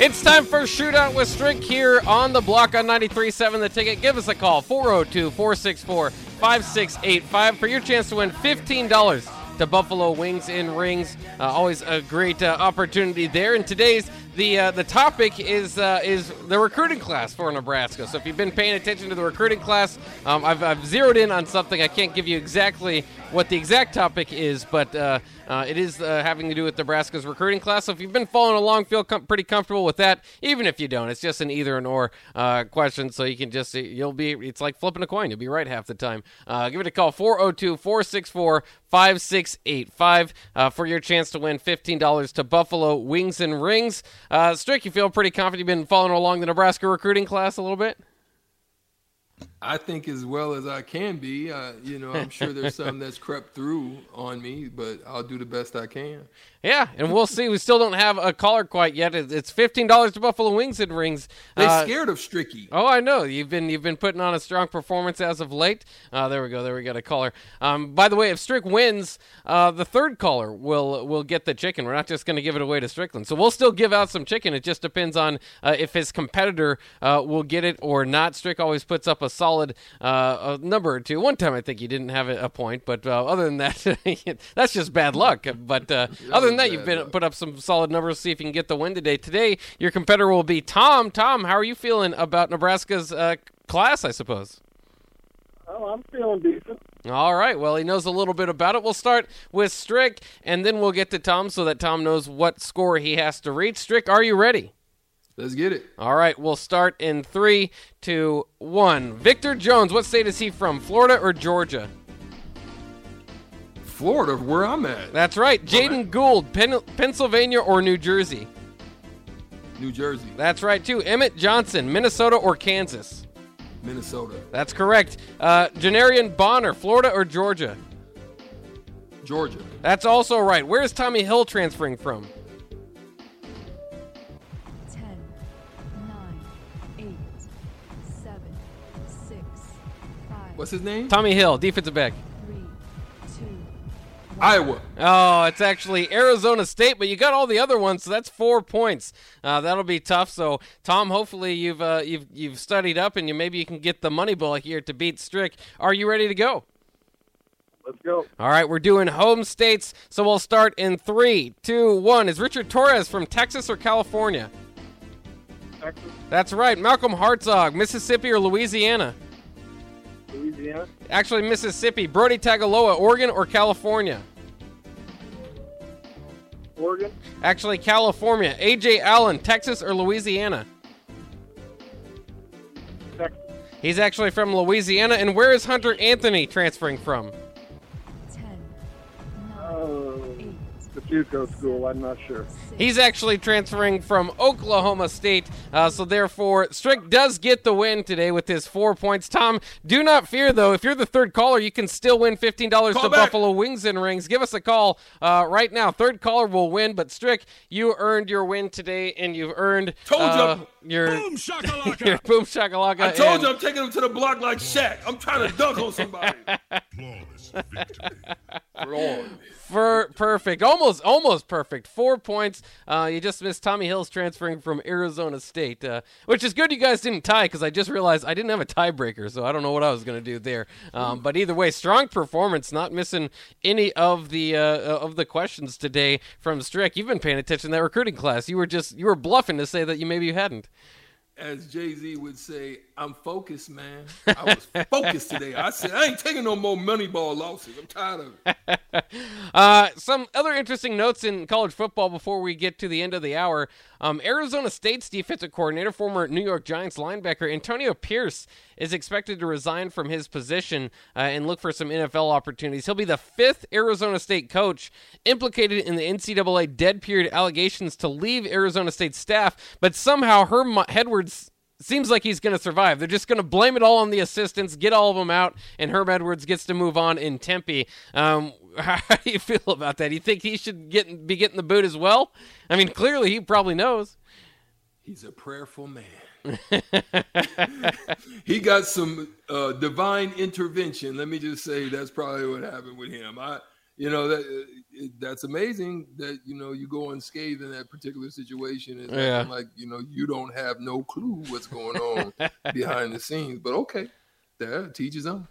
It's time for Shootout with Strick here on the block on 93.7 The Ticket. Give us a call, 402 464 5685 for your chance to win $15 to Buffalo Wings and Rings. Uh, always a great uh, opportunity there. And today's the uh, the topic is uh, is the recruiting class for Nebraska. So if you've been paying attention to the recruiting class, um, I've, I've zeroed in on something. I can't give you exactly what the exact topic is, but uh, uh, it is having to do with Nebraska's recruiting class. So if you've been following along, feel com- pretty comfortable with that. Even if you don't, it's just an either and or question. So you can just you'll be it's like flipping a coin. You'll be right half the time. Give it a call 402-464-5685 uh, for your chance to win fifteen dollars to Buffalo Wings and Rings. Uh, Strick, you feel pretty confident. You've been following along the Nebraska recruiting class a little bit. I think as well as I can be. Uh, you know, I'm sure there's some that's crept through on me, but I'll do the best I can. Yeah, and we'll see. We still don't have a caller quite yet. It's fifteen dollars to Buffalo Wings and Rings. They Uh, scared of Stricky. Oh, I know you've been you've been putting on a strong performance as of late. Uh, there we go. There we got a caller. Um, by the way, if Strick wins, uh, the third caller will will get the chicken. We're not just going to give it away to Strickland. So we'll still give out some chicken. It just depends on uh, if his competitor uh, will get it or not. Strick always puts up a solid uh, a number or two. One time I think you didn't have a a point, but uh, other than that, that's just bad luck. But uh, other than that, you've been luck. put up some solid numbers. See if you can get the win today. Today, your competitor will be Tom. Tom, how are you feeling about Nebraska's uh, class? I suppose. Oh, I'm feeling decent. All right. Well, he knows a little bit about it. We'll start with Strick, and then we'll get to Tom so that Tom knows what score he has to reach. Strick, are you ready? Let's get it. All right. We'll start in three, two, one. Victor Jones. What state is he from? Florida or Georgia? Florida, where I'm at. That's right. Jaeden Gould, Pen- Pennsylvania or New Jersey? New Jersey, That's right too. Emmett Johnson, Minnesota or Kansas? Minnesota, That's correct. Uh, Janarian Bonner, Florida or Georgia? Georgia, That's also right. Where's Tommi Hill transferring from? What's his name? Tommi Hill, defensive back. 3, 2, Iowa. Oh, it's actually Arizona State, but you got all the other ones, so that's four points. Uh, that'll be tough. So, Tom, hopefully you've uh, you've you've studied up, and you maybe you can get the money ball here to beat Strick. Are you ready to go? Let's go. All right, we're doing home states, so we'll start in three, two, one. Is Richard Torres from Texas or California? Texas, That's right. Malcolm Hartzog, Mississippi or Louisiana? Louisiana, Actually, Mississippi. Brodie Tagaloa, Oregon or California? Oregon, Actually, California. AJ Allen, Texas or Louisiana? Texas, He's actually from Louisiana. And where is Hunter Anthony transferring from? JUCO school. I'm not sure. He's actually transferring from Oklahoma State. Uh, so, therefore, Strick does get the win today with his four points. Tom, do not fear, though. If you're the third caller, you can still win $15 Call to back. Buffalo Wings and Rings. Give us a call uh, right now. Third caller will win. But, Strick, you earned your win today, and you've earned Told ya. uh, your, Boom shakalaka. your boom shakalaka. I told and- you I'm taking him to the block like Shaq. I'm trying to dunk on somebody. Flawless victory. Lord. For perfect, almost almost perfect. Four points. Uh, you just missed Tommi Hill's transferring from Arizona State, uh, which is good. You guys didn't tie because I just realized I didn't have a tiebreaker, so I don't know what I was going to do there. Um, but either way, strong performance. Not missing any of the uh, uh, of the questions today from Strick. You've been paying attention to that recruiting class. You were just you were bluffing to say that you maybe you hadn't. As Jay Z would say, I'm focused, man. I was focused today. I said, I ain't taking no more money ball losses. I'm tired of it. Uh, some other interesting notes in college football before we get to the end of the hour. Um, Arizona State's defensive coordinator, former New York Giants linebacker Antonio Pierce, is expected to resign from his position uh, and look for some NFL opportunities. He'll be the fifth Arizona State coach implicated in the NCAA dead period allegations to leave Arizona State staff, but somehow Herm Edwards seems like he's going to survive. They're just going to blame it all on the assistants, get all of them out, and Herm Edwards gets to move on in Tempe. Um, how do you feel about that? You think he should get be getting the boot as well? I mean, clearly he probably knows. He's a prayerful man. he got some uh, divine intervention. Let me just say that's probably what happened with him. I, you know, that uh, it, that's amazing that you know you go unscathed in that particular situation. It's Yeah. like you know you don't have no clue what's going on behind the scenes. But okay, that teaches on.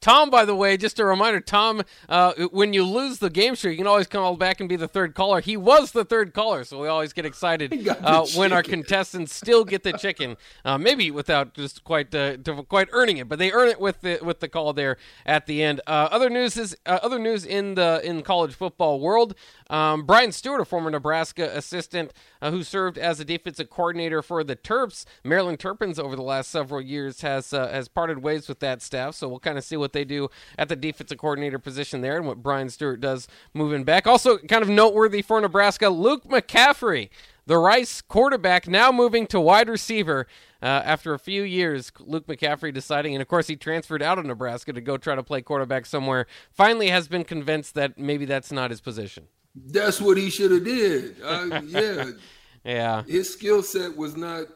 Tom, by the way, just a reminder, Tom, uh, when you lose the game streak, you can always call back and be the third caller. He was the third caller, so we always get excited uh, when our contestants still get the chicken. Uh, maybe without just quite uh, quite earning it, but they earn it with the with the call there at the end. Uh, other news is uh, other news in the in college football world. Um, Brian Stewart, a former Nebraska assistant uh, who served as a defensive coordinator for the Terps, Maryland Terrapins, over the last several years, has uh, has parted ways with that staff. So we'll kind of see what they do at the defensive coordinator position there and what Brian Stewart does moving back. Also, kind of noteworthy for Nebraska, Luke McCaffrey. The Rice quarterback now moving to wide receiver uh, after a few years. Luke McCaffrey deciding, and of course he transferred out of Nebraska to go try to play quarterback somewhere. Finally, has been convinced that maybe that's not his position. That's what he should have did. Uh, yeah, Yeah, his skill set was not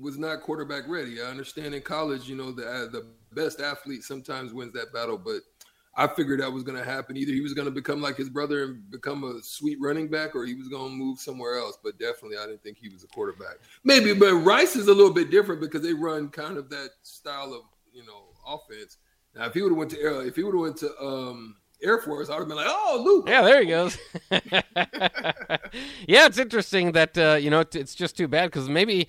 was not quarterback ready. I understand in college, you know, the uh, the best athlete sometimes wins that battle, but I figured that was going to happen. Either he was going to become like his brother and become a sweet running back, or he was going to move somewhere else. But definitely, I didn't think he was a quarterback. Maybe, but Rice is a little bit different because they run kind of that style of you know offense. Now, if he would have went to Air, if he would have went to um, Air Force, I would have been like, oh, Luke, yeah, there he goes. yeah, it's interesting that uh, you know it's just too bad because maybe.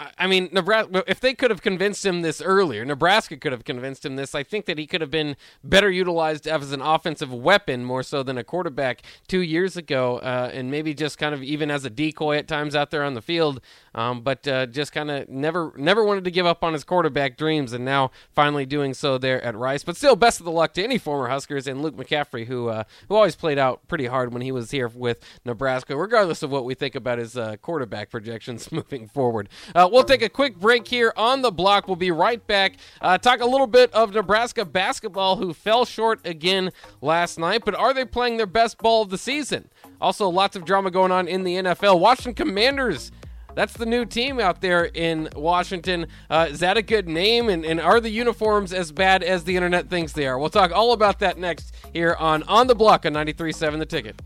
I- mean, Nebraska. If they could have convinced him this earlier, Nebraska could have convinced him this. I think that he could have been better utilized as an offensive weapon more so than a quarterback two years ago, uh, and maybe just kind of even as a decoy at times out there on the field. Um, but uh, just kind of never, never wanted to give up on his quarterback dreams, and now finally doing so there at Rice. But still, best of the luck to any former Huskers and Luke McCaffrey, who uh, who always played out pretty hard when he was here with Nebraska, regardless of what we think about his uh, quarterback projections moving forward. Uh, we'll take a quick break here on the block. We'll be right back. Uh, talk a little bit of Nebraska basketball, who fell short again last night, but are they playing their best ball of the season? Also, lots of drama going on in the NFL. Washington Commanders. That's the new team out there in Washington. Uh, is that a good name? And, and are the uniforms as bad as the internet thinks they are? We'll talk all about that next here on On the Block on 93.7 The Ticket.